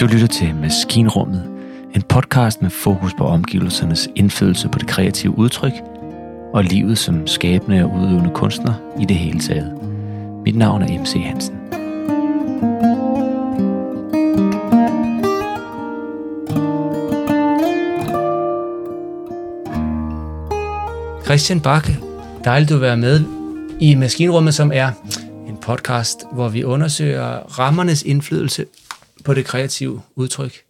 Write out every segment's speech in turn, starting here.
Du lytter til Maskinrummet, en podcast med fokus på omgivelsernes indflydelse på det kreative udtryk og livet som skabende og udøvende kunstner i det hele taget. Mit navn er MC Hansen. Christian Bakke, dejligt at være med i Maskinrummet, som er en podcast, hvor vi undersøger rammernes indflydelse på det kreative udtryk,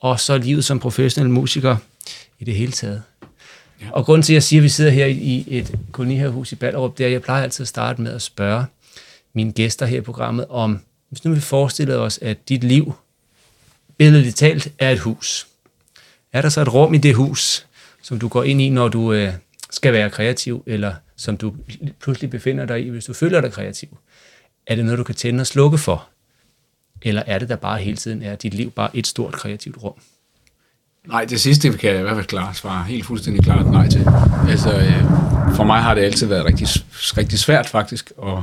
og så livet som professionel musiker i det hele taget. Ja. Og grunden til, at jeg siger, at vi sidder her i et kolonihavehus i Ballerup, det er, at jeg plejer altid at starte med at spørge mine gæster her i programmet om, hvis nu vi forestiller os, at dit liv, billedligt talt, er et hus. Er der så et rum i det hus, som du går ind i, når du øh, skal være kreativ, eller som du pludselig befinder dig i, hvis du føler dig kreativ? Er det noget, du kan tænde og slukke for? Eller er det der bare hele tiden, er dit liv bare et stort kreativt rum? Nej, det sidste kan jeg i hvert fald klart svare helt fuldstændig klart nej til. Altså, øh, for mig har det altid været rigtig, rigtig svært faktisk at,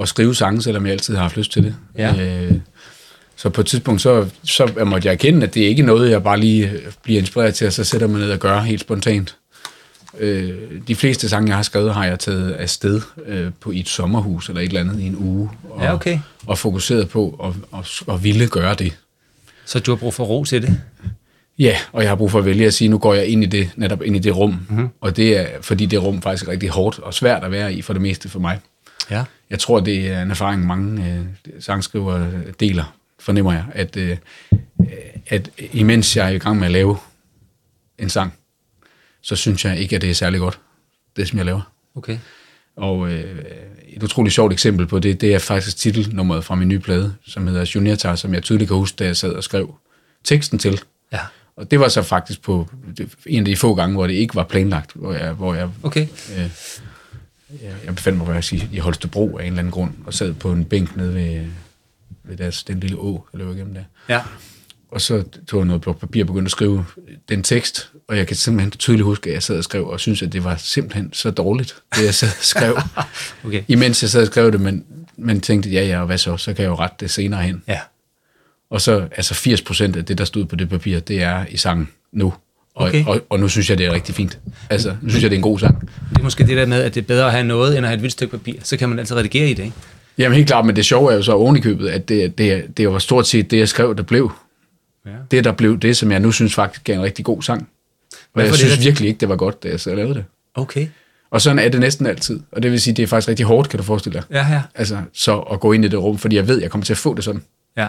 at skrive sange, selvom jeg altid har haft lyst til det. Ja. Øh, så på et tidspunkt, så, så måtte jeg erkende, at det ikke er noget, jeg bare lige bliver inspireret til, og så sætter mig ned og gør helt spontant. Øh, de fleste sange, jeg har skrevet, har jeg taget afsted øh, på i et sommerhus eller et eller andet i en uge. Og, Ja, okay. Og fokuseret på at, at, at ville gøre det. Så du har brug for ro til det? Ja, og jeg har brug for at vælge at sige, nu går jeg ind i det, netop ind i det rum. Mm-hmm. Og det er, fordi det rum faktisk er rigtig hårdt og svært at være i for det meste for mig. Ja. Jeg tror, det er en erfaring, mange øh, sangskriver deler, fornemmer jeg, at, øh, at imens jeg er i gang med at lave en sang, så synes jeg ikke, at det er særlig godt, det som jeg laver. Okay. Og øh, et utroligt sjovt eksempel på det, det er faktisk titelnummeret fra min nye plade, som hedder Juniortar, som jeg tydeligt kan huske, da jeg sad og skrev teksten til. Ja. Og det var så faktisk på en af de få gange, hvor det ikke var planlagt, hvor jeg, hvor jeg, Okay. øh, jeg, befandt mig, jeg sige, i Holstebro af en eller anden grund, og sad på en bænk nede ved, ved deres, den lille å, der løber igennem der. Ja. Og så tog jeg noget papir og begyndte at skrive den tekst, og jeg kan simpelthen tydeligt huske, at jeg sad og skrev, og synes at det var simpelthen så dårligt, det jeg sad og skrev. Okay. Imens jeg sad og skrev det, men, men tænkte, ja ja, og hvad så, så kan jeg jo rette det senere hen. Ja. Og så, altså 80 procent af det, der stod på det papir, det er i sangen nu. Og, Okay. og, og nu synes jeg, det er rigtig fint. Altså, nu synes jeg, det er en god sang. Det er måske det der med, at det er bedre at have noget, end at have et hvidt stykke papir. Så kan man altid redigere i det, ikke? Jamen helt klart, men det sjove er jo så oven i købet, at det, det, det var stort set det, jeg skrev, der blev. Ja. Det, der blev det, som jeg nu synes faktisk er en rigtig god sang. Og jeg det, synes der- virkelig ikke, det var godt, da jeg så lavede det. Okay. Og sådan er det næsten altid. Og det vil sige, det er faktisk rigtig hårdt, kan du forestille dig. Ja, ja. Altså, så at gå ind i det rum, fordi jeg ved, jeg kommer til at få det sådan. Ja.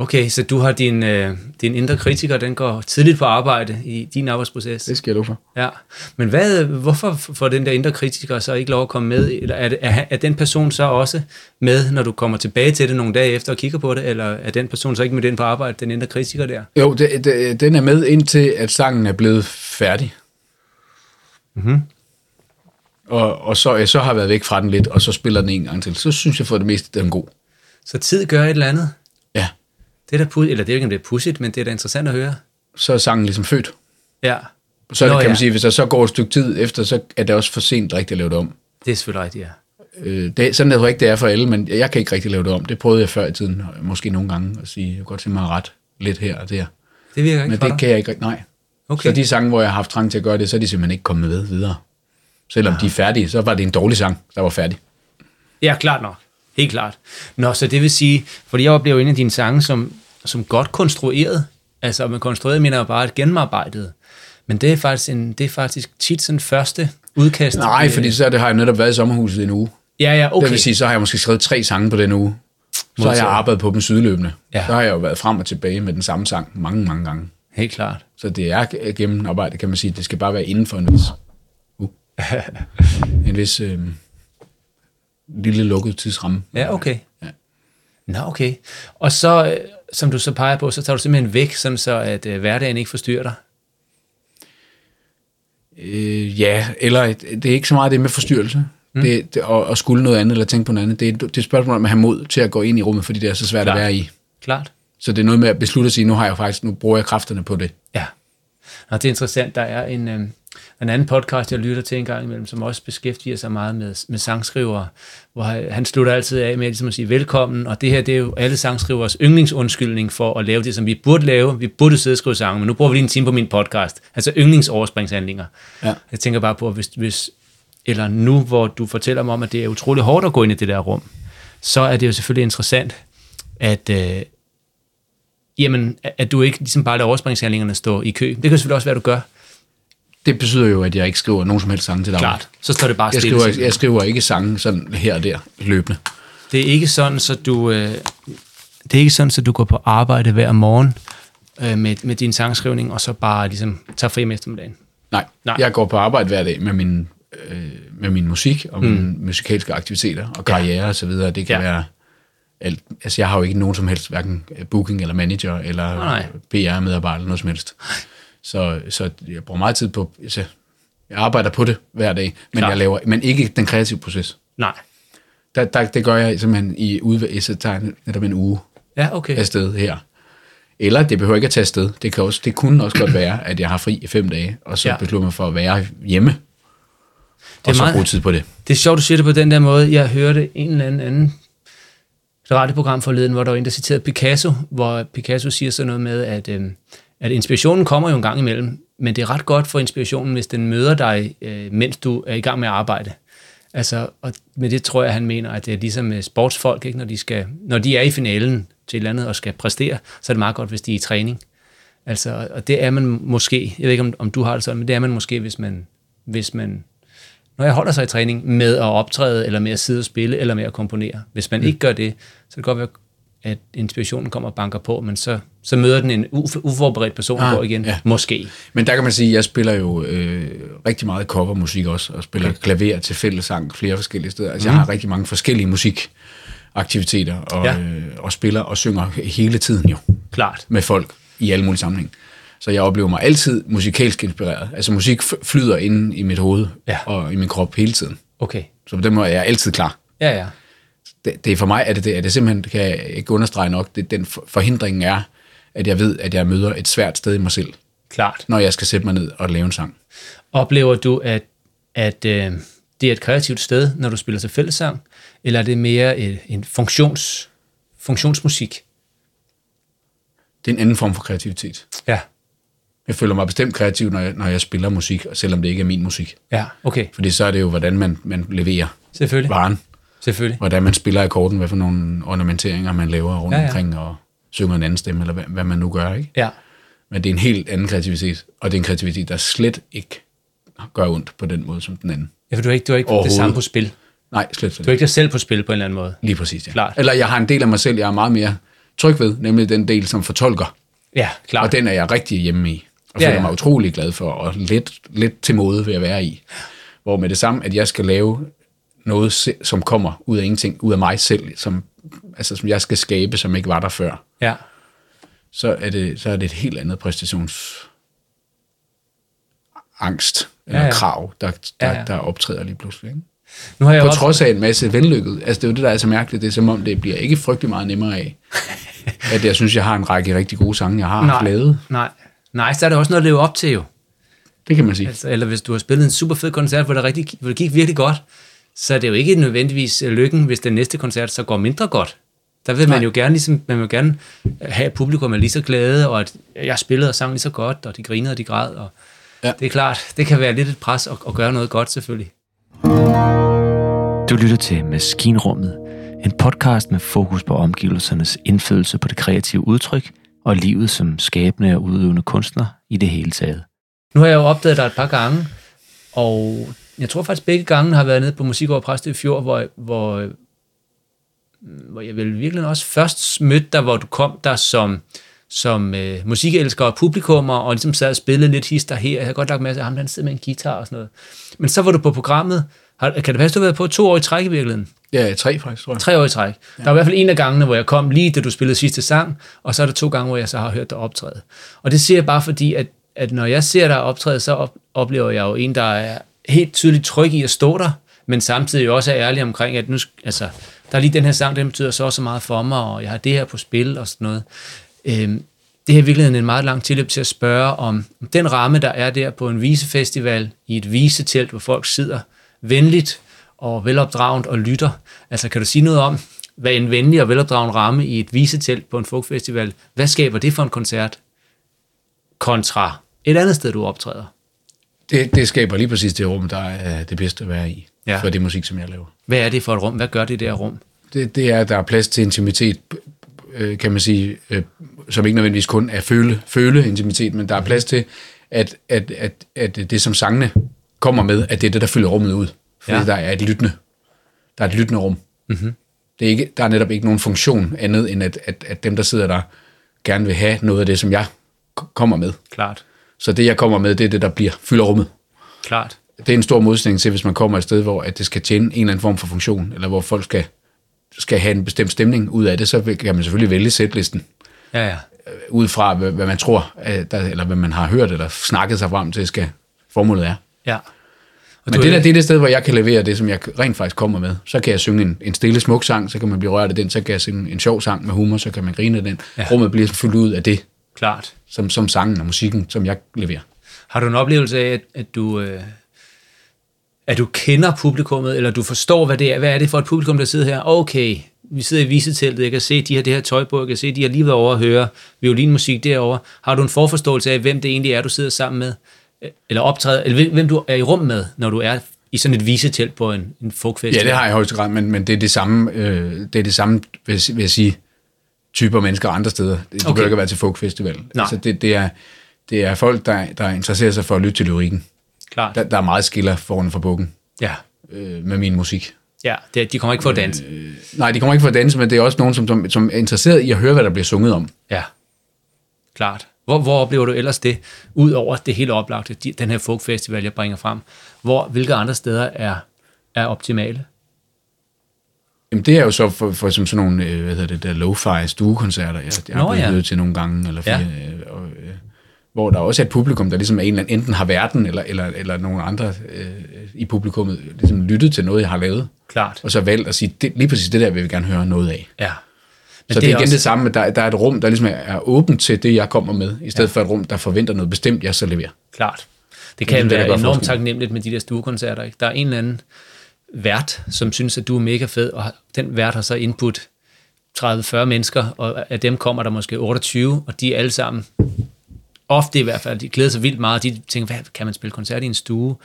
Okay, så du har din, øh, din indre kritiker, den går tidligt på arbejde i din arbejdsproces. Det skal jeg for. Ja, men hvad, hvorfor får den der indre kritiker så ikke lov at komme med? Eller er, det, er, er den person så også med, når du kommer tilbage til det nogle dage efter og kigger på det? Eller er den person så ikke med den på arbejde, den indre kritiker der? Jo, det, det, den er med indtil, at sangen er blevet færdig. Mhm. Og, og så, jeg så har været væk fra den lidt, og så spiller den en gang til. Så synes jeg for det meste, den er god. Så tid gør et eller andet? Ja, Det er da eller det er ikke, om det er pudsigt, men det er da interessant at høre. så er sangen ligesom født. Ja, Så Nå, Nå, kan man ja. sige, hvis der så går et stykke tid efter, så er det også for sent rigtigt at lave det om. det er selvfølgelig rigtigt, ja. Øh, det, sådan er det ikke, det er for alle, men jeg kan ikke rigtig lave det om. Det prøvede jeg før i tiden, måske nogle gange, at sige, jeg godt tænke mig ret lidt her og der. Det virker ikke Men det dig. kan jeg ikke rigtig, nej. Okay. Så de sange, hvor jeg har haft trang til at gøre det, så er de simpelthen ikke kommet ved videre. Selvom de er færdige, så var det en dårlig sang, der var færdig. Ja, klart nok. Helt klart. Nå, så det vil sige, fordi jeg oplever en af dine sange som, som godt konstrueret. Altså, med konstrueret mener jeg bare et gennemarbejdet. Men det er faktisk, en, det er faktisk tit sådan første udkast. Nej, Øh, fordi så det har jeg netop været i sommerhuset en uge. Ja, ja, Okay. Det vil sige, så har jeg måske skrevet tre sange på den uge. Så har jeg arbejdet på dem sideløbende. Ja. Så har jeg jo været frem og tilbage med den samme sang mange, mange gange. Helt klart. Så det er g- gennemarbejde, kan man sige. Det skal bare være inden for en vis, uh, en vis øh, lille lukket tidsramme. Ja, okay. Ja. Nå, okay. Og så, øh, som du så peger på, så tager du simpelthen væk, sådan så at øh, hverdagen ikke forstyrrer dig. Øh, ja, eller et- det er ikke så meget det med forstyrrelse. Mm. Det, det, og, og skulle noget andet, eller tænke på noget andet. Det er, det er et spørgsmål om at have mod til at gå ind i rummet, fordi det er så svært Klart. at være i. Klart. Så det er noget med at beslutte at sige, nu har jeg faktisk, nu bruger jeg kræfterne på det. Ja. Og det er interessant, der er en, øh, En anden podcast, jeg lytter til en gang imellem, som også beskæftiger sig meget med, med sangskrivere, hvor han slutter altid af med ligesom at sige velkommen, og det her det er jo alle sangskrivers yndlingsundskyldning for at lave det, som vi burde lave. Vi burde sidde og skrive sange, men nu bruger vi lige en time på min podcast. Altså yndlingsoverspringshandlinger. Ja. Jeg tænker bare på, hvis, hvis, eller nu, hvor du fortæller mig om, at det er utrolig hårdt at gå ind i det der rum, så er det jo selvfølgelig interessant, at, øh, jamen, at du ikke ligesom bare lader overspringshandlingerne stå i kø. Det kan selvfølgelig også være, at du gør. Det betyder jo, at jeg ikke skriver nogen som helst sange til dig. Klart. Så står det bare Jeg stille. skriver, jeg skriver ikke sange sådan her og der løbende. Det er ikke sådan, så du, øh, det er ikke sådan, så du går på arbejde hver morgen øh, med, med din sangskrivning, og så bare ligesom tager fri om eftermiddagen. Nej, Nej. Jeg går på arbejde hver dag med min, øh, med min musik og mine mm. musikalske aktiviteter og karriere og så videre. Det kan Ja. ja. være alt. Altså, jeg har jo ikke nogen som helst, hverken booking eller manager eller. PR-medarbejder eller noget som helst. Så, så jeg bruger meget tid på, altså, jeg arbejder på det hver dag, men, Klart. jeg laver, men ikke den kreative proces. Nej. Der, der, det gør jeg simpelthen i udvalg, så tager jeg netop en uge Ja, okay. afsted her. Eller det behøver ikke at tage afsted. Det, kan også, det kunne også godt være, at jeg har fri i fem dage, og så Ja. beslutter mig for at være hjemme, er og så meget- bruge tid på det. Det er sjovt, du siger det på den der måde. Jeg hørte en eller anden anden radioprogram forleden, hvor der var en, der citerede Picasso, hvor Picasso siger sådan noget med, at, øh, at inspirationen kommer jo en gang imellem, men det er ret godt for inspirationen, hvis den møder dig, øh, mens du er i gang med at arbejde. Altså, og med det tror jeg, han mener, at det er ligesom med sportsfolk, ikke? Når, de skal, når de er i finalen til et eller andet og skal præstere, så er det meget godt, hvis de er i træning. Altså, og det er man måske, jeg ved ikke, om, om du har det sådan, men det er man måske, hvis man, hvis man når jeg holder sig i træning med at optræde, eller med at sidde og spille, eller med at komponere. Hvis man mm. ikke gør det, så kan det godt være, at inspirationen kommer og banker på, men så, så møder den en uf- uforberedt person ah, på igen. Ja. Måske. Men der kan man sige, at jeg spiller jo øh, rigtig meget covermusik også, og spiller okay. klaver til fællesang flere forskellige steder. Altså, mm. jeg har rigtig mange forskellige musikaktiviteter, og, Ja. øh, og spiller og synger hele tiden jo, Klart. med folk i alle mulige sammenhæng. Så jeg oplever mig altid musikalsk inspireret. Altså musik flyder inde i mit hoved Ja. og i min krop hele tiden. Okay. Så på den måde er jeg altid klar. Ja, ja. Det, det er for mig, er det, det, er det simpelthen, kan jeg ikke understrege nok, det, den for- forhindring er, at jeg ved, at jeg møder et svært sted i mig selv, Klart. når jeg skal sætte mig ned og lave en sang. Oplever du, at, at øh, det er et kreativt sted, når du spiller til fællessang, eller er det mere et, en funktions, funktionsmusik? Det er en anden form for kreativitet. Ja. Jeg føler mig bestemt kreativ, når jeg, når jeg spiller musik, selvom det ikke er min musik. Ja, okay. Fordi så er det jo, hvordan man, man leverer Selvfølgelig. varen, Selvfølgelig. hvordan man spiller akkorden, hvad for nogle ornamenteringer man laver rundt Ja, ja, omkring, og synger en anden stemme, eller hvad, hvad man nu gør. Ikke? Ja. Men det er en helt anden kreativitet, og det er en kreativitet, der slet ikke gør ondt på den måde som den anden. Ja, for du har ikke, du har ikke det samme på spil. Nej, slet, slet Du er ikke dig selv på spil på en eller anden måde. Lige præcis, ja. Klart. Eller jeg har en del af mig selv, jeg er meget mere tryg ved, nemlig den del, som fortolker. Ja, klart. Og den er jeg rigtig hjemme i. Og Ja, føler ja. mig utrolig glad for, og lidt, lidt til mode ved at være i. Hvor med det samme, at jeg skal lave noget, som kommer ud af ingenting, ud af mig selv, som, altså, som jeg skal skabe, som ikke var der før, Ja. så er det, så er det et helt andet præstations angst eller Ja, ja, krav, der, der, Ja, ja, der optræder lige pludselig. Ikke? Nu har jeg På også, trods af en masse vellykket. Altså det er jo det, der er så mærkeligt. Det er som om, det bliver ikke frygtelig meget nemmere af, at jeg synes, jeg har en række rigtig gode sange, jeg har nej, lavet. nej, nej, så er der også noget at leve op til jo. Det kan man sige. Altså, eller hvis du har spillet en super fed koncert, hvor det, rigtig, hvor det gik virkelig godt, så er det jo ikke nødvendigvis øh, lykken, hvis den næste koncert så går mindre godt. Der vil man Nej. jo gerne, ligesom, man vil gerne have at publikum er lige så glade, og at jeg spillede og sang lige så godt, og de grinede og de græd. Og Ja. Det er klart, det kan være lidt et pres at, at gøre noget godt selvfølgelig. Du lytter til Maskinrummet, en podcast med fokus på omgivelsernes indflydelse på det kreative udtryk og livet som skabende og udøvende kunstner i det hele taget. Nu har jeg jo opdaget dig et par gange, og jeg tror faktisk begge gange har været nede på Musik over Præstø i fjor, hvor, hvor, hvor jeg vel virkelig også først mødte dig, hvor du kom der som, som øh, musikelsker og publikummer, og ligesom sad og spillede lidt hister her. Jeg har godt lagt til, at ham han sidder med en guitar og sådan noget. Men så var du på programmet. Har, kan det passe, du har været på to år i træk i virkeligheden? Ja, tre faktisk, tror jeg. Tre år i træk. Der var i hvert fald en af gangene, hvor jeg kom lige da du spillede sidste sang, og så er der to gange, hvor jeg så har hørt dig optræde. Og det siger jeg bare fordi, at, at når jeg ser dig optræde, så op, oplever jeg jo en, der er helt tydeligt tryg i at stå der, men samtidig også er ærlig omkring, at nu, altså, der er lige den her sang, den betyder så så meget for mig, og jeg har det her på spil og sådan noget. Øhm, det her er i virkeligheden en meget lang tilløb til at spørge om den ramme, der er der på en visefestival i et visetelt, hvor folk sidder venligt og velopdragent og lytter. Altså kan du sige noget om, hvad en venlig og velopdragen ramme i et visetelt på en folkfestival, hvad skaber det for en koncert kontra et andet sted, du optræder? Det, det skaber lige præcis det rum, der er det bedste at være i, Ja. for det musik, som jeg laver. Hvad er det for et rum? Hvad gør det der rum? Det, det er, at der er plads til intimitet, øh, kan man sige, øh, som ikke nødvendigvis kun er føle, føle intimitet, men der er plads til, at, at, at, at det, som sangene kommer med, at det er det, der fylder rummet ud. Fordi Ja. der er et lyttende, der er et lyttende rum. Mm-hmm. Det er ikke, der er netop ikke nogen funktion andet, end at, at, at dem, der sidder der, gerne vil have noget af det, som jeg kommer med. Klart, Så det, jeg kommer med, det er det, der bliver fylder rummet. klart. Det er en stor modsætning til, hvis man kommer et sted, hvor at det skal tjene en eller anden form for funktion, eller hvor folk skal, skal have en bestemt stemning ud af det, så kan man selvfølgelig vælge sætlisten Ja, ja. øh, ud fra, hvad, hvad man tror, der, eller hvad man har hørt eller snakket sig frem til, skal formålet er. ja. Og Men det er- der, det er det sted, hvor jeg kan levere det, som jeg rent faktisk kommer med. Så kan jeg synge en, en stille, smuk sang, så kan man blive rørt af den, så kan jeg synge en sjov sang med humor, så kan man grine af den. Ja. Rummet bliver fyldt ud af det, Klart. som, som sangen og musikken, som jeg leverer. Har du en oplevelse af, at, at du... Øh, at du kender publikummet, eller du forstår, hvad det er. Hvad er det for et publikum, der sidder her? Okay, vi sidder i viseteltet, jeg kan se, de har det her tøj på, jeg kan se, de har lige været over at høre violinmusik derovre. Har du en forforståelse af, hvem det egentlig er, du sidder sammen med? Eller optræder, eller hvem du er i rum med, når du er i sådan et visetelt på en, en folkfestival? Ja, det har jeg i højeste grad, men, men det er det samme, øh, det er det samme vil, vil jeg sige, typer mennesker andre steder. Det Okay. kan ikke være til folkfestival. Nej. Altså det, det, er, det er folk, der, der interesserer sig for at lytte til lyrikken. Klart. Der, der er meget skiller foran for bukken Ja, øh, med min musik. ja det, de kommer ikke for at danse. Nej, de kommer ikke for at danse, men det er også nogen, som, som, som er interesseret i at høre, hvad der bliver sunget om. Ja, klart. Hvor, hvor oplever du ellers det, ud over det helt oplagte, de- den her folkfestival, jeg bringer frem? Hvor, hvilke andre steder er, er optimale? Jamen, det er jo så for, for som sådan nogle, øh, hvad hedder det, der lo-fi stuekoncerter, jeg, jeg Nå, har ja. blevet ja. til nogle gange, eller Ja. flere, øh, og, øh, hvor der også er et publikum, der ligesom er en eller anden, enten har verden, eller, eller, eller nogle andre øh, i publikummet, ligesom lyttet til noget, jeg har lavet, Klart. og så valgt at sige, det, lige præcis det der vil vi gerne høre noget af. Ja. Men så det er igen også... det samme, der, der er et rum, der ligesom er, er åbent til det, jeg kommer med, i stedet ja. for et rum, der forventer noget bestemt, jeg så leverer. Klart. Det Det er kan det, der være enormt taknemmeligt med de der stuekoncerter. Ikke? Der er en eller anden vært, som synes, at du er mega fed, og den vært har så input 30-40 mennesker, og af dem kommer der måske 28, og de er alle sammen, ofte i hvert fald, de glæder sig vildt meget, de tænker, hvad, kan man spille koncert i en stue?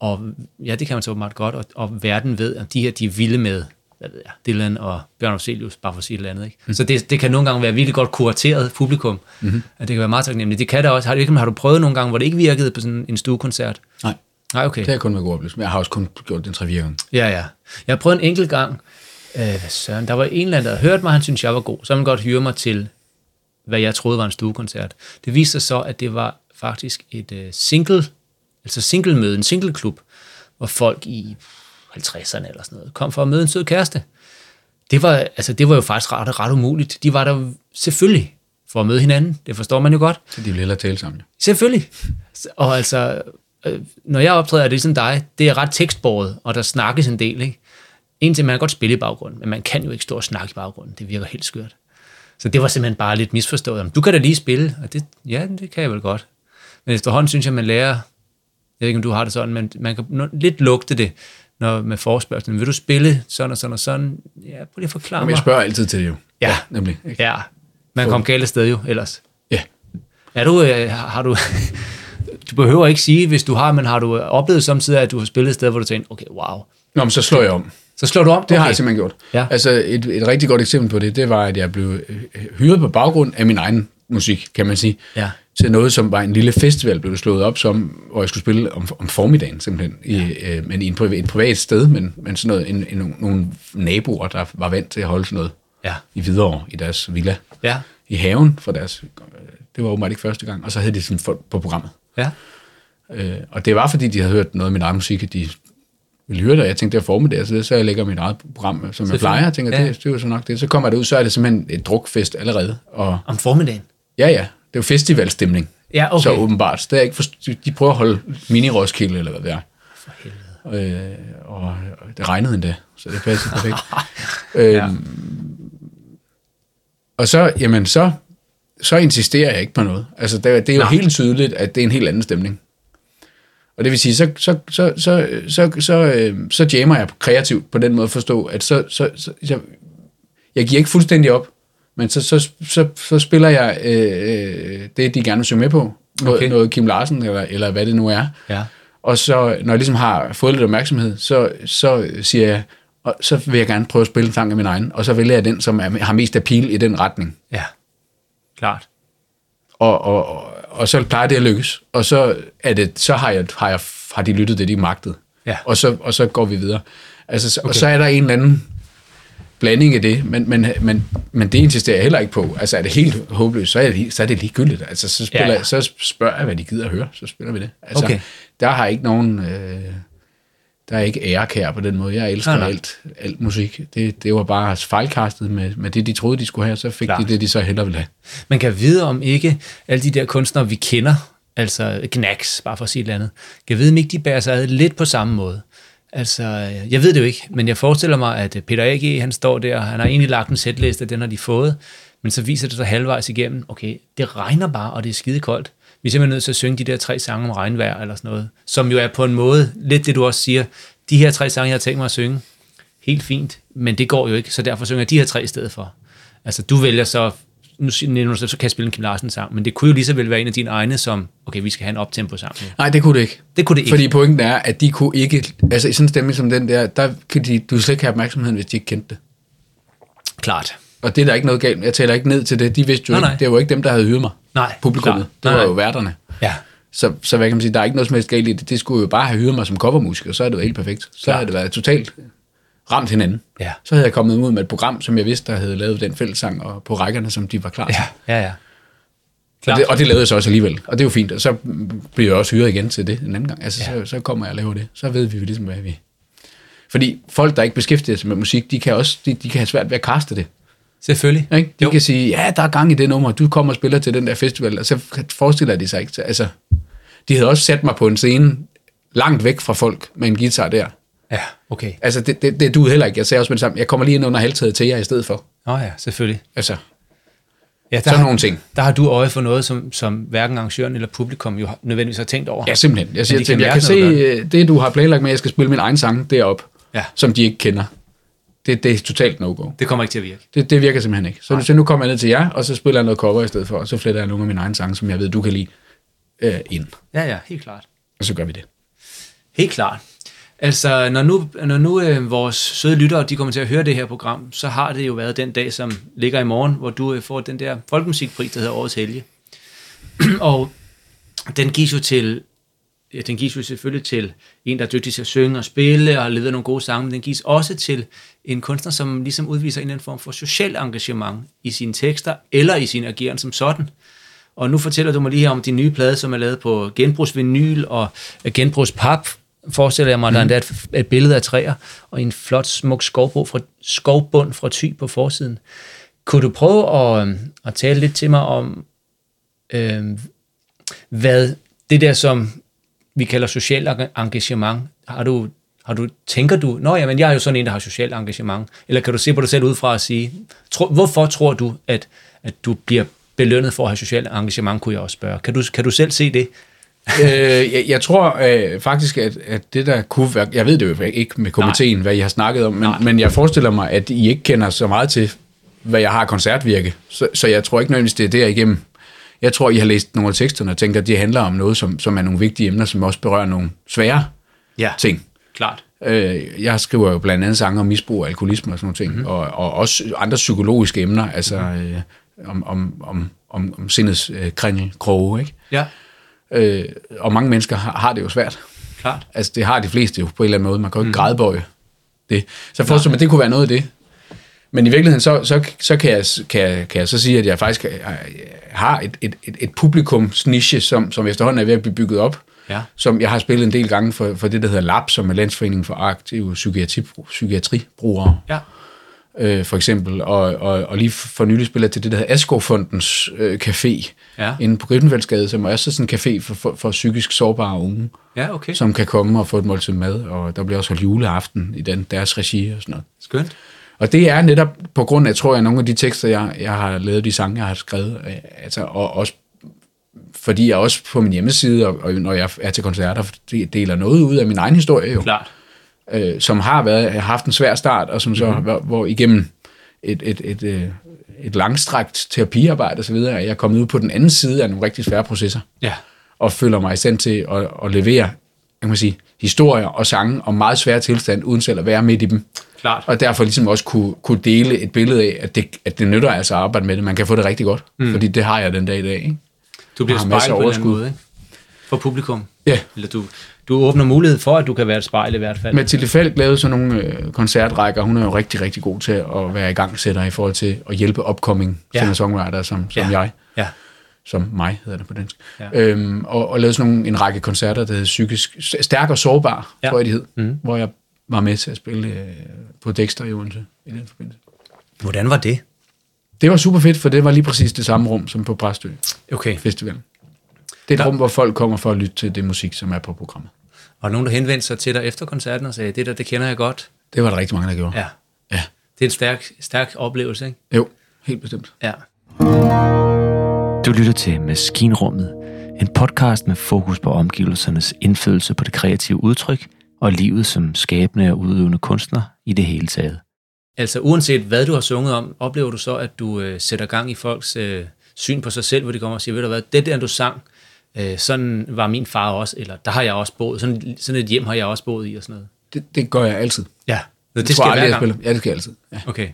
Og ja, det kan man så åbenbart godt, og, og verden ved, at de her, de er vilde med, hvad ved jeg, Dylan og Bjørn Afzelius, bare for at sige et eller andet. Ikke? Mm. Så det, det kan nogle gange være virkelig godt kurateret publikum, mm-hmm. at det kan være meget taknemmeligt. Det kan det også. Har du, har du prøvet nogle gange, hvor det ikke virkede på sådan en stuekoncert? Nej, Nej, okay. det har kun været god oplevelse, men jeg har også kun gjort det en 3-4 gange. Ja, ja. Jeg har prøvet en enkelt gang. Øh, hvad søren, der var en eller anden, der havde hørt mig, han synes jeg var god. Så ville han godt hyre mig til, hvad jeg troede var en stuekoncert. Det viste sig så, at det var faktisk et øh, single, altså single-møde, en single-klub, hvor folk i 50'erne eller sådan noget, kom for at møde en sød kæreste. Det var, altså, det var jo faktisk ret, ret umuligt. De var der selvfølgelig for at møde hinanden. Det forstår man jo godt. Så de vil hellere tale sammen. Selvfølgelig. Og altså, øh, når jeg optræder, er det ligesom dig, det er ret tekstbordet, og der snakkes en del, ikke? En til, man kan godt spille i baggrunden, men man kan jo ikke stå og snakke i baggrunden. Det virker helt skørt. Så det var simpelthen bare lidt misforstået. Jamen, Du kan da lige spille, og det, ja, det kan jeg vel godt. Men efterhånden synes jeg, man lærer, jeg ved ikke, om du har det sådan, men man kan lidt lugte det, når med forspørgselen. Vil du spille sådan og sådan og sådan? Ja, prøv lige at forklare Jamen, jeg mig. spørger altid til det jo. Ja. nemlig. Ikke? Ja, man kom galt af sted jo ellers. Ja. Er du, øh, har du, du behøver ikke sige, hvis du har, men har du oplevet samtidig, at du har spillet et sted, hvor du tænkte, okay, wow. Nå, men så slår jeg om. Så slår du om? Det har jeg simpelthen gjort. Ja. Altså et, et rigtig godt eksempel på det, det var, at jeg blev øh, hyret på baggrund af min egen musik, kan man sige, Ja. til noget, som var en lille festival, blev det slået op som, hvor jeg skulle spille om, om formiddagen simpelthen, i, øh, men i en privat, et privat sted, men, men sådan noget, en, en, nogle naboer, der var vant til at holde sådan noget Ja. i Hvidovre, i deres villa, Ja. i haven for deres, det var åbenbart ikke første gang, og så havde de sådan folk på programmet. Ja. Øh, og det var, fordi de havde hørt noget af min egen musik, at de ville høre det, og jeg tænkte, det var formiddag, så, det, så jeg lægger mit eget program, som jeg plejer, og tænker, Ja. det, det er jo så nok det. Så kommer det ud, så er det simpelthen et drukfest allerede, og Om formiddagen? ja, ja, det er jo festivalstemning. Ja, okay. Så åbenbart. Det er ikke for, de prøver at holde mini-Roskilde, eller hvad det er. For helvede. Øh, og, og det regnede endda, så det passer perfekt. øhm, Ja. Og så, jamen så så insisterer jeg ikke på noget. Altså, det, det er jo Nej. helt tydeligt, at det er en helt anden stemning. Og det vil sige, så, så, så, så, så, så, øh, så jammer jeg kreativt på den måde at forstå, at så, så, så jeg, jeg giver ikke fuldstændig op, men så, så, så, så spiller jeg øh, det, de gerne vil synge med på. Noget, okay. noget Kim Larsen, eller, eller hvad det nu er. Ja. Og så, når jeg ligesom har fået lidt opmærksomhed, så, så siger jeg, og så vil jeg gerne prøve at spille en sang af min egen, og så vælger jeg den, som er, har mest appeal i den retning. Ja. Klart. Og, og, og, og så plejer det at lykkes. Og så, er det, så har, jeg, har, jeg, har de lyttet det, de magtede. Ja. Og, så, og så går vi videre. Altså, så, okay. Og så er der en eller anden blanding i det, men, men, men, men det insisterer jeg heller ikke på. Altså er det helt håbløst, så er det, så er det ligegyldigt. Altså så, spiller, ja. ja. så spørger jeg, hvad de gider at høre, så spiller vi det. Altså, Okay. Der har ikke nogen... Øh, der er ikke ærekær på den måde. Jeg elsker Nej, nej. alt, alt musik. Det, det var bare fejlkastet med, med det, de troede, de skulle have, så fik Klart. de det, de så hellere ville have. Man kan vide om ikke alle de der kunstnere, vi kender, altså Gnax, bare for at sige et eller andet, kan vide, om ikke de bærer sig ad lidt på samme måde. Altså, jeg ved det jo ikke, men jeg forestiller mig, at Peter A.G., han står der, han har egentlig lagt en sætliste, den har de fået, men så viser det sig halvvejs igennem, okay, det regner bare, og det er skide koldt. Vi er simpelthen nødt til at synge de der tre sange om regnvejr eller sådan noget, som jo er på en måde, lidt det du også siger, de her tre sange, jeg har tænkt mig at synge, helt fint, men det går jo ikke, så derfor synger jeg de her tre i stedet for. Altså, du vælger så, nu så kan jeg spille en Kim Larsen sang, men det kunne jo lige så vel være en af dine egne, som, okay, vi skal have en optempo sang. nu. Nej, det kunne det ikke. Det kunne det ikke. Fordi pointen er, at de kunne ikke... Altså i sådan en stemning som den der, der kan de, du slet ikke have opmærksomheden, hvis de ikke kendte det. Klart. Og det er der ikke noget galt med. Jeg taler ikke ned til det. De vidste jo Nej, ikke. nej. Det var ikke dem, der havde hyret mig. Nej, Publikummet. klart. Det var nej. jo værterne. Ja, Så, så hvad kan man sige, der er ikke noget som helst galt i det. Det skulle jo bare have hyret mig som covermusiker, så er det jo helt perfekt. Så havde det været totalt ramt hinanden. Ja. Så havde jeg kommet ud med et program, som jeg vidste, der havde lavet den fællessang og på rækkerne, som de var klar til. ja, ja, ja. Og Klart. det, og det lavede jeg så også alligevel. Og det er jo fint. Og så bliver jeg også hyret igen til det en anden gang. Altså, ja. så, så kommer jeg og laver det. Så ved vi jo ligesom, hvad vi... Fordi folk, der ikke beskæftiger sig med musik, de kan også de, de kan have svært ved at kaste det. Selvfølgelig. Ikke? De Jo. kan sige, ja, der er gang i det nummer, du kommer og spiller til den der festival, og så forestiller de sig ikke. Altså, de havde også sat mig på en scene langt væk fra folk med en guitar der. Ja, okay. Altså, det, det, det duede heller ikke. Jeg sagde også med det samme, jeg kommer lige ind under halvtaget til jer i stedet for. Nå ja, selvfølgelig. Altså, Ja, der, sådan har, nogle ting. der har du øje for noget, som, som hverken arrangøren eller publikum jo nødvendigvis har tænkt over. Ja, simpelthen. Jeg siger til kan dem, jeg kan se, øh, det du har planlagt med, at jeg skal spille min egen sang derop, Ja. som de ikke kender. Det, det er totalt no-go. Det kommer ikke til at virke. Det, det virker simpelthen ikke. Så, så nu kommer jeg ned til jer, og så spiller jeg noget cover i stedet for, og så fletter jeg nogle af mine egne sange, som jeg ved, du kan lide, øh, ind. Ja, ja, helt klart. Og så gør vi det. Helt klart. Altså, når nu, når nu øh, vores søde lyttere, de kommer til at høre det her program, så har det jo været den dag, som ligger i morgen, hvor du øh, får den der folkemusikpris, der hedder Årets Helge. og den gives jo til, den gives jo selvfølgelig til en, der er dygtig til at synge og spille og levet nogle gode sange, men den gives også til en kunstner, som ligesom udviser en eller anden form for social engagement i sine tekster eller i sin ageren som sådan. Og nu fortæller du mig lige her om din nye plade, som er lavet på genbrugsvinyl og genbrugspap. Forestiller jeg mig, mm. der er endda et, et billede af træer og en flot, smuk skovbund fra, skovbund fra Thy på forsiden. Kunne du prøve at, at tale lidt til mig om, øh, hvad det der, som vi kalder social engagement, har du, har du, tænker du, nå jamen, jeg er jo sådan en, der har social engagement, eller kan du se på dig selv udefra og sige, tro, hvorfor tror du, at, at du bliver belønnet for at have social engagement, kunne jeg også spørge. Kan du, kan du selv se det? øh, jeg, jeg tror øh, faktisk, at, at det der kunne være... Jeg ved det jo ikke med komiteen, hvad I har snakket om, men, Nej. men jeg forestiller mig, at I ikke kender så meget til, hvad jeg har koncertvirke. Så, så jeg tror ikke nødvendigvis, det er derigennem. Jeg tror, I har læst nogle af teksterne og tænker, at de handler om noget, som, som er nogle vigtige emner, som også berører nogle svære Ja, ting. klart. Øh, jeg skriver jo blandt andet sange om misbrug og alkoholisme og sådan nogle ting, mm-hmm. og, og også andre psykologiske emner, altså øh, om, om, om, om, om sindets øh, kringel, kroge, ikke? Ja, Øh, og mange mennesker har, har det jo svært. klart. Altså, det har de fleste jo på en eller anden måde. Man kan jo ikke mm. grædebøje det. Så forestiller mig, at det kunne være noget af det. Men i virkeligheden, så, så, så kan, jeg, kan, kan jeg så sige, at jeg faktisk øh, har et, et, et, et publikumsniche, som, som efterhånden er ved at blive bygget op. Ja. Som jeg har spillet en del gange for, for det, der hedder LAB, som er Landsforeningen for Aktive Psykiatri, Psykiatribrugere. Ja, øh, for eksempel, og, og, og lige for nylig spiller til det, der hedder Askovfondens øh, Café, Ja. inde på Griffenfeldsgade, som er også sådan en café for, for, for psykisk sårbare unge, ja okay. som kan komme og få et måltid mad, og der bliver også holdt juleaften i den, deres regi og sådan noget. Skønt. Og det er netop på grund af, tror jeg, nogle af de tekster, jeg, jeg har lavet, de sange, jeg har skrevet, øh, altså, og også fordi jeg også på min hjemmeside, og, og når jeg er til koncerter, deler noget ud af min egen historie jo. Klart. Øh, som har været, har haft en svær start, og som så, mm-hmm. hvor, hvor igennem et, et, et, et, et langstrakt terapiarbejde osv., er jeg kommet ud på den anden side af nogle rigtig svære processer. Ja. Og føler mig i stand til at, at levere kan man sige, historier og sange om meget svære tilstand, uden selv at være midt i dem. Klart. Og derfor ligesom også kunne, kunne dele et billede af, at det, at det nytter altså at arbejde med det. Man kan få det rigtig godt, mm. fordi det har jeg den dag i dag. Ikke? Du bliver spejlet på en anden måde, ikke? For publikum. Ja. Eller du, du åbner mulighed for, at du kan være et spejl i hvert fald. Mathilde Falk lavede sådan nogle øh, koncertrækker. Hun er jo rigtig, rigtig god til at være i gang sætter i forhold til at hjælpe upcoming ja. singer-songwriter som, som Ja. jeg. Ja. Som mig hedder det på dansk. Ja. Øhm, og, og lavede sådan nogle, en række koncerter, der hed Psykisk Stærk og Sårbar, Ja. tror jeg, de hed. Mm. Hvor jeg var med til at spille øh, på Dexter i Odense i den forbindelse. Hvordan var det? Det var super fedt, for det var lige præcis det samme rum som på Præstø Okay. Festival. Det er et Der- rum, hvor folk kommer for at lytte til det musik, som er på programmet. Var der nogen, der henvendte sig til dig efter koncerten og sagde, det der, det kender jeg godt? Det var der rigtig mange, der gjorde. Ja. ja. Det er en stærk, stærk oplevelse, ikke? Jo, helt bestemt. Ja. Du lytter til Maskinrummet, en podcast med fokus på omgivelsernes indflydelse på det kreative udtryk og livet som skabende og udøvende kunstner i det hele taget. Altså uanset hvad du har sunget om, oplever du så, at du øh, sætter gang i folks øh, syn på sig selv, hvor de kommer og siger, ved du hvad, det der du sang, øh, sådan var min far også, eller der har jeg også boet, sådan, sådan et hjem har jeg også boet i og sådan noget. Det, det gør jeg altid. Ja, det, Det det skal jeg hver jeg spiller. Ja, det skal jeg altid. Ja. Okay,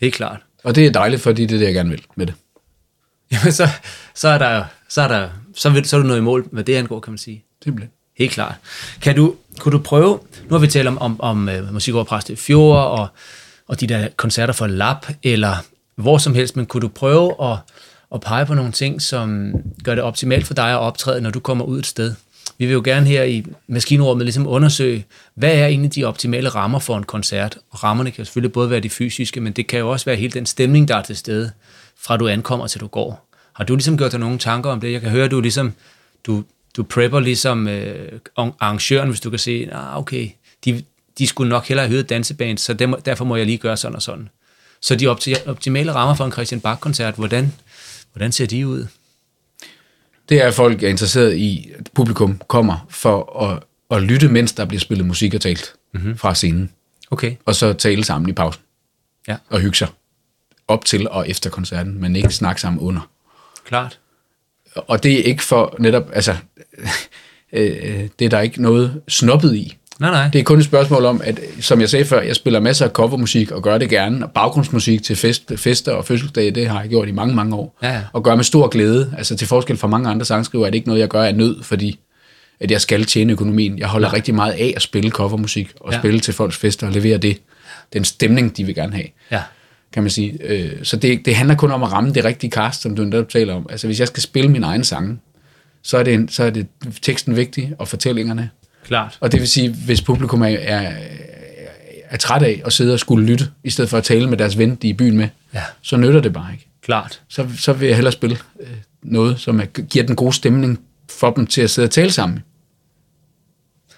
helt klart. Og det er dejligt, fordi det er det, jeg gerne vil med det. Jamen, så, så er der, så er der, så, vil, så er du nået i mål med det angår, kan man sige. Simpelthen. Helt klart. Kan du, kunne du prøve, nu har vi talt om, om, om uh, musik over Præstø Fjord, og, og de der koncerter for Lab, eller hvor som helst, men kunne du prøve at, at pege på nogle ting, som gør det optimalt for dig at optræde, når du kommer ud et sted? Vi vil jo gerne her i maskinrummet ligesom undersøge, hvad er egentlig de optimale rammer for en koncert? Og rammerne kan selvfølgelig både være de fysiske, men det kan jo også være hele den stemning, der er til stede, fra du ankommer til du går. Har du ligesom gjort dig nogle tanker om det? Jeg kan høre, at du ligesom, du, du prepper ligesom øh, arrangøren, hvis du kan se, ah, okay, de, de skulle nok hellere have danseband, så dem, derfor må jeg lige gøre sådan og sådan. Så de opti- optimale rammer for en Christian Bach-koncert, hvordan, hvordan ser de ud? Det er, at folk er interesseret i, at publikum kommer for at, at lytte, mens der bliver spillet musik og talt mm-hmm. fra scenen. Okay, Og så tale sammen i pausen. Ja. Og hygge sig. Op til og efter koncerten, men ikke snakke sammen under. klart. Og det er ikke for netop, altså, øh, det er der ikke noget snobbet i. Nej, nej. Det er kun et spørgsmål om, at som jeg sagde før, jeg spiller masser af covermusik og gør det gerne, og baggrundsmusik til fest, fester og fødselsdage, det har jeg gjort i mange, mange år. Ja, ja. Og gør med stor glæde. Altså til forskel fra mange andre sangskriver, er det ikke noget, jeg gør af nød, fordi at jeg skal tjene økonomien. Jeg holder Nej. rigtig meget af at spille covermusik og Ja. ja. spille til folks fester og levere det. Den stemning, de vil gerne have Ja, kan man sige. Øh, Så det, det handler kun om at ramme det rigtige cast, som du netop taler om. Altså hvis jeg skal spille min egen sange, så er det, en, så er det teksten vigtig, og fortællingerne. klart. Og det vil sige, hvis publikum er, er, er træt af at sidde og skulle lytte, i stedet for at tale med deres ven, de er i byen med, Ja, så nytter det bare ikke. klart. Så, så vil jeg hellere spille øh, noget, som er, giver den gode stemning for dem til at sidde og tale sammen.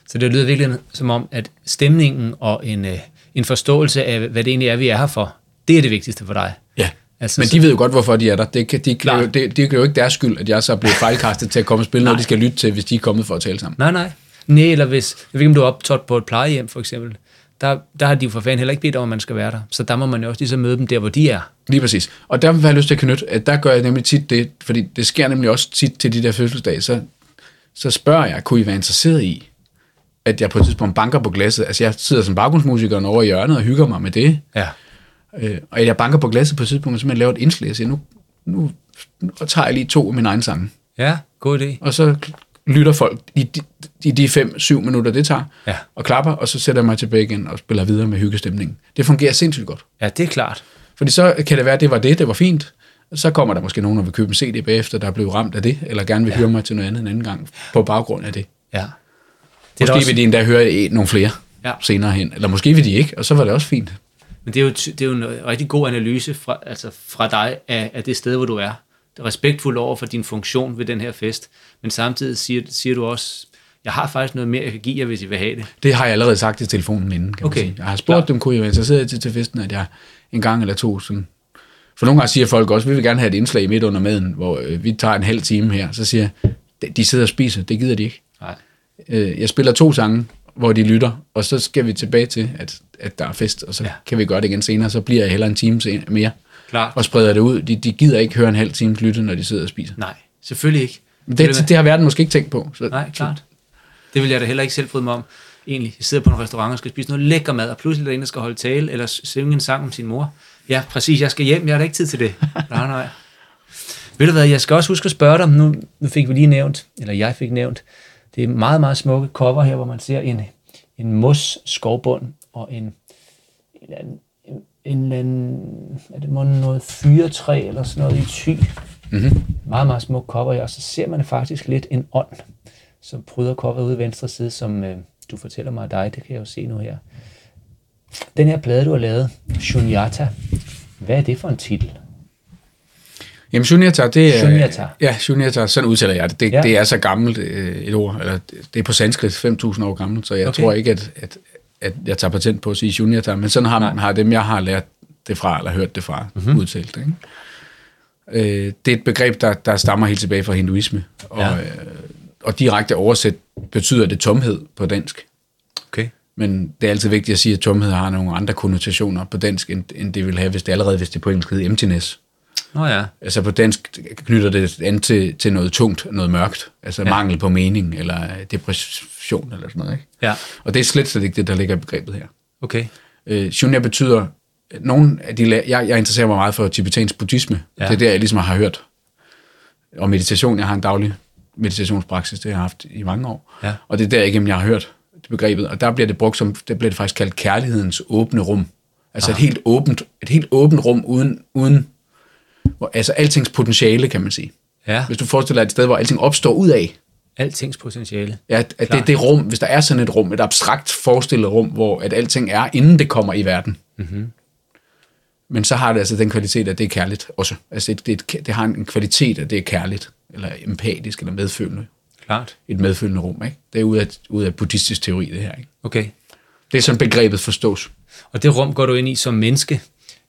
Så det lyder virkelig som om, at stemningen og en, øh, en forståelse af, hvad det egentlig er, vi er her for, det er det vigtigste for dig. Ja. Altså, Men så- de ved jo godt, hvorfor de er der. Det, kan, de, kan jo, det, det er jo ikke deres skyld, at jeg så er blevet fejlkastet til at komme og spille noget, de skal lytte til, hvis de er kommet for at tale sammen. Nej, nej. Nej, eller hvis, jeg ved ikke, om du er optrådt på et plejehjem, for eksempel. Der, der har de jo for fanden heller ikke bedt om, at man skal være der. Så der må man jo også ligesom møde dem der, hvor de er. Lige præcis. Og der vil jeg lyst til at knytte, at der gør jeg nemlig tit det, fordi det sker nemlig også tit til de der fødselsdage, så, så spørger jeg, kunne I være interesseret i, at jeg på et tidspunkt banker på glasset? Altså jeg sidder som baggrundsmusiker over i hjørnet og hygger mig med det, Ja. Øh, og jeg banker på glasset på et tidspunkt, og simpelthen laver et indslag og siger, nu, nu, nu tager jeg lige to af mine egne sange. Ja, god idé. Og så lytter folk i de, i de fem, syv minutter, det tager, Ja. og klapper, og så sætter jeg mig tilbage igen og spiller videre med hyggestemningen. Det fungerer sindssygt godt. Ja, det er klart. Fordi så kan det være, at det var det, det var fint. Så kommer der måske nogen, der vil købe en CD bagefter, der er blevet ramt af det, eller gerne vil ja. høre mig til noget andet en anden gang, på baggrund af det. Ja. Det måske også, vil de endda høre nogle flere ja. senere hen, eller måske vil de ikke, og så var det også fint. Men det er, jo, det er jo en rigtig god analyse fra, altså fra dig af, af det sted, hvor du er. Det er respektfuld over for din funktion ved den her fest, men samtidig siger, siger du også, jeg har faktisk noget mere, jeg kan give jer, hvis I vil have det. Det har jeg allerede sagt i telefonen inden, kan Okay. man sige. Jeg har spurgt Klart. dem, kunne I være interesseret til, til festen, at jeg en gang eller to sådan... For nogle gange siger folk også, vi vil gerne have et indslag midt under maden, hvor øh, vi tager en halv time her. Så siger jeg, "De- de sidder og spiser, det gider de ikke. Nej. Øh, jeg spiller to sange, hvor de lytter, og så skal vi tilbage til, at, at der er fest, og så Ja. kan vi gøre det igen senere. Så bliver jeg hellere en time mere, Klart. og spreder det ud. De, de gider ikke høre en halv time lytte, når de sidder og spiser. Nej, selvfølgelig ikke. Det, det har verden måske ikke tænkt på. Så, Nej, klart. Det vil jeg da heller ikke selv bryde mig om. Egentlig, jeg sidder på en restaurant og skal spise noget lækker mad, og pludselig er der en, der skal holde tale, eller synge en sang om sin mor. Ja, præcis, jeg skal hjem, jeg har da ikke tid til det. Nej, nej. Ved du hvad, jeg skal også huske at spørge dig, nu, nu fik vi lige nævnt, eller jeg fik nævnt, det er meget, meget smukke cover her, hvor man ser en, en mos skovbund og en, en, en, en, anden, er det noget fyretræ eller sådan noget i ty. Mm-hmm. Meget, meget smuk cover her, og så ser man faktisk lidt en ånd, som pryder coveret ude i venstre side, som øh, du fortæller mig af dig, det kan jeg jo se nu her. Den her plade, du har lavet, Shunyata, hvad er det for en titel? Jamen, shunyata, det er... Shunyata. Ja, shunyata, sådan udtaler jeg det. Det, Ja. det er så gammelt øh, et ord, eller det- er på sanskrit 5.000 år gammelt, så jeg Okay. tror ikke, at, at, at jeg tager patent på at sige shunyata, men sådan har, Nej. har dem, jeg har lært det fra, eller hørt det fra, Mhm. mm-hmm. udtalt det. Ikke? Øh, det er et begreb, der, der stammer helt tilbage fra hinduisme, og, Ja. øh, og direkte oversat betyder det tomhed på dansk. Okay. Men det er altid vigtigt at sige, at tomhed har nogle andre konnotationer på dansk, end, end det vil have, hvis det allerede, hvis det på engelsk hedder emptiness. Nå ja, Altså på dansk knytter det an til, til noget tungt, noget mørkt. Altså Ja. mangel på mening, eller depression, eller sådan noget. Ikke? ja, Og det er slet, slet ikke det, der ligger i begrebet her. okay. Øh, Shunya betyder, nogle af de, jeg, jeg interesserer mig meget for tibetansk buddhisme. Ja. Det er der, jeg ligesom har hørt. Og meditation, jeg har en daglig meditationspraksis, det har jeg haft i mange år. Ja. Og det er der igennem, jeg har hørt det begrebet. Og der bliver det brugt som, der bliver det faktisk kaldt kærlighedens åbne rum. Altså et helt åbent, et helt åbent rum uden, uden hvor, altså altings potentiale, kan man sige. Ja, Hvis du forestiller dig et sted, hvor alting opstår ud af, altings potentiale. ja, at, det, det rum, hvis der er sådan et rum, et abstrakt forestillet rum, hvor at alting er, inden det kommer i verden. Mm-hmm. Men så har det altså den kvalitet, at det er kærligt også. Altså det, det, det har en kvalitet, at det er kærligt, eller empatisk, eller medfølende. Klart. Et medfølende rum, ikke? Det er ud af, ud af buddhistisk teori, det her, ikke? Okay. Det er sådan begrebet forstås. Og det rum går du ind i som menneske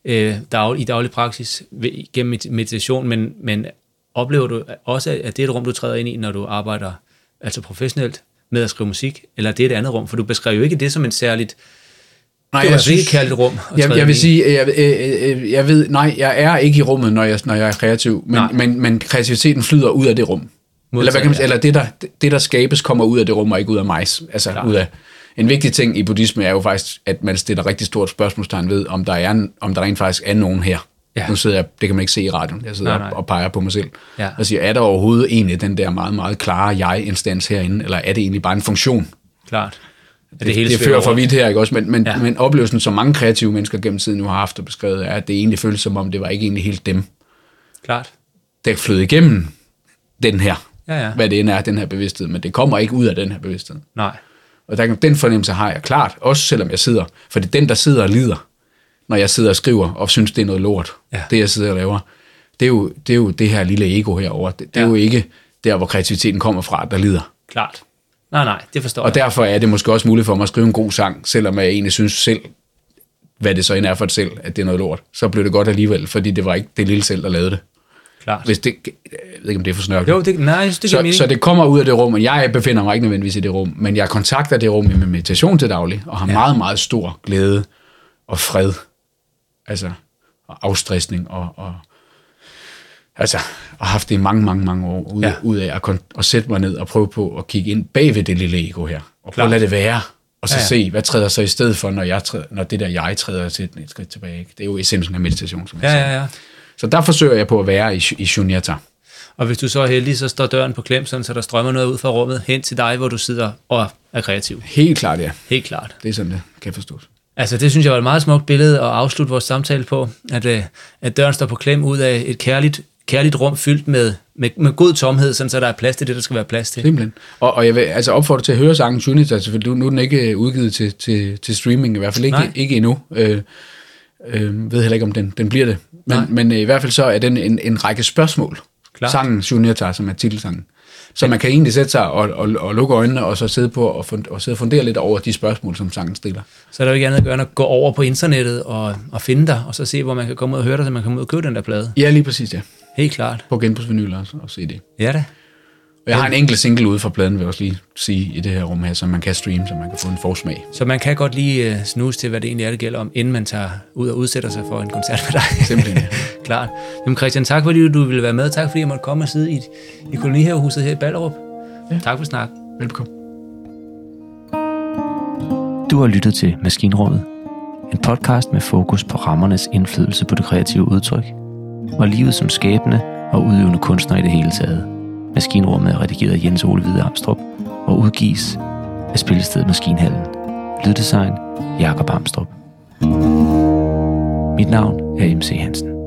øh, dag, i daglig praksis ved, gennem med- meditation, men, men oplever du også, at det er et rum, du træder ind i, når du arbejder altså professionelt med at skrive musik, eller er det et andet rum? For du beskrev jo ikke det som et særligt, Nej, det var altså ikke kærligt rum Jeg, jeg vil sige, jeg, jeg, jeg, jeg ved, nej, jeg er ikke i rummet, når jeg, når jeg er kreativ, Nej. men, men, men kreativiteten flyder ud af det rum. eller, hvad kan man, ja. eller det, der, det, der skabes, kommer ud af det rum, og ikke ud af mig. Altså, Klart. ud af, en vigtig ting i buddhisme er jo faktisk, at man stiller rigtig stort spørgsmålstegn ved, om der, er, om der rent faktisk er nogen her. Ja. Nu sidder jeg, det kan man ikke se i radioen, jeg sidder Nej, nej, og peger på mig selv. Ja. Og siger, er der overhovedet egentlig den der meget, meget klare jeg-instans herinde, eller er det egentlig bare en funktion? Klart. At det, hele det fører for vidt her, ikke også? Men, men, Ja. ja. men oplevelsen, som mange kreative mennesker gennem tiden nu har haft og beskrevet, er, at det egentlig føles som om, det var ikke egentlig helt dem, Klart. der flød igennem den her, Ja, ja. hvad det end er, den her bevidsthed, men det kommer ikke ud af den her bevidsthed. Nej. Og der, den fornemmelse har jeg klart, også selvom jeg sidder, for det er den, der sidder og lider, når jeg sidder og skriver og synes, det er noget lort, Ja. det jeg sidder og laver. Det er, jo, det er jo det her lille ego herover. Det, det er Ja. jo ikke der, hvor kreativiteten kommer fra, der lider. Klart. Nej, nej, det forstår Og jeg. derfor er det måske også muligt for mig at skrive en god sang, selvom jeg egentlig synes selv, hvad det så end er for et selv, at det er noget lort. Så blev det godt alligevel, fordi det var ikke det lille selv, der lavede det. Klart. Hvis det jeg ved ikke, om det er for snørklet. Jo, det, nej, det så, mening. så det kommer ud af det rum, og jeg befinder mig ikke nødvendigvis i det rum, men jeg kontakter det rum i min meditation til daglig, og har Ja. meget, meget stor glæde og fred, altså og afstressning, og, og altså, og haft det i mange, mange, mange år, ud, Ja. ud af at, kon- at sætte mig ned og prøve på at kigge ind bag ved det lille ego her, og prøve at lade det være, og så Ja, ja, se, hvad træder så i stedet for, når, jeg træder, når det der jeg træder til et skridt tilbage. Ikke? Det er jo essensen af meditation, som jeg Ja, siger. ja, ja. Så der forsøger jeg på at være i, i shunyata. Og hvis du så er heldig, så står døren på klem, sådan, så der strømmer noget ud fra rummet hen til dig, hvor du sidder og er kreativ. Helt klart, ja. Helt klart. Det er sådan, det kan forstås. Altså, det synes jeg var et meget smukt billede at afslutte vores samtale på, at, øh, at døren står på klem ud af et kærligt, kærligt rum fyldt med, med, med god tomhed, sådan, så der er plads til det, der skal være plads til. Simpelthen. Og, og jeg vil altså opfordre til at høre sangen Sunita, selvfølgelig. Nu er den ikke udgivet til, til, til streaming, i hvert fald Nej. ikke, ikke endnu. Øh, øh, ved heller ikke, om den, den bliver det. Men, Nej. men øh, i hvert fald så er den en, en række spørgsmål. Klart. Sangen Sunita, som er titelsangen, Så man kan egentlig sætte sig og, og, og lukke øjnene, og så sidde, på og, fund, og sidde og fundere lidt over de spørgsmål, som sangen stiller. Så er der jo ikke andet at gøre end at gå over på internettet og, og finde dig, og så se, hvor man kan komme ud og høre dig, så man kan komme ud og købe den der plade. Ja, lige præcis, ja. Helt klart. På genbrugsvinyl også, og CD. Ja da. Jeg har en enkelt single ude fra pladen, vil jeg også lige sige, i det her rum her, som man kan streame, så man kan få en forsmag. Så man kan godt lige uh, snuse til, hvad det egentlig er, det gælder om, inden man tager ud og udsætter sig for en koncert med dig. Simpelthen, ja. Klart. Jamen Christian, tak fordi du ville være med. Tak fordi jeg måtte komme og sidde i, i kolonihavehuset her i Ballerup. Ja. Tak for snak. Velbekomme. Du har lyttet til Maskinrummet. En podcast med fokus på rammernes indflydelse på det kreative udtryk, og livet som skabende og udøvende kunstner i det hele taget. Maskinrummet er redigeret af Jens Ole Hvide Amstrup og udgives af Spillestedet Maskinhallen. Lyddesign Jakob Amstrup. Mit navn er MC Hansen.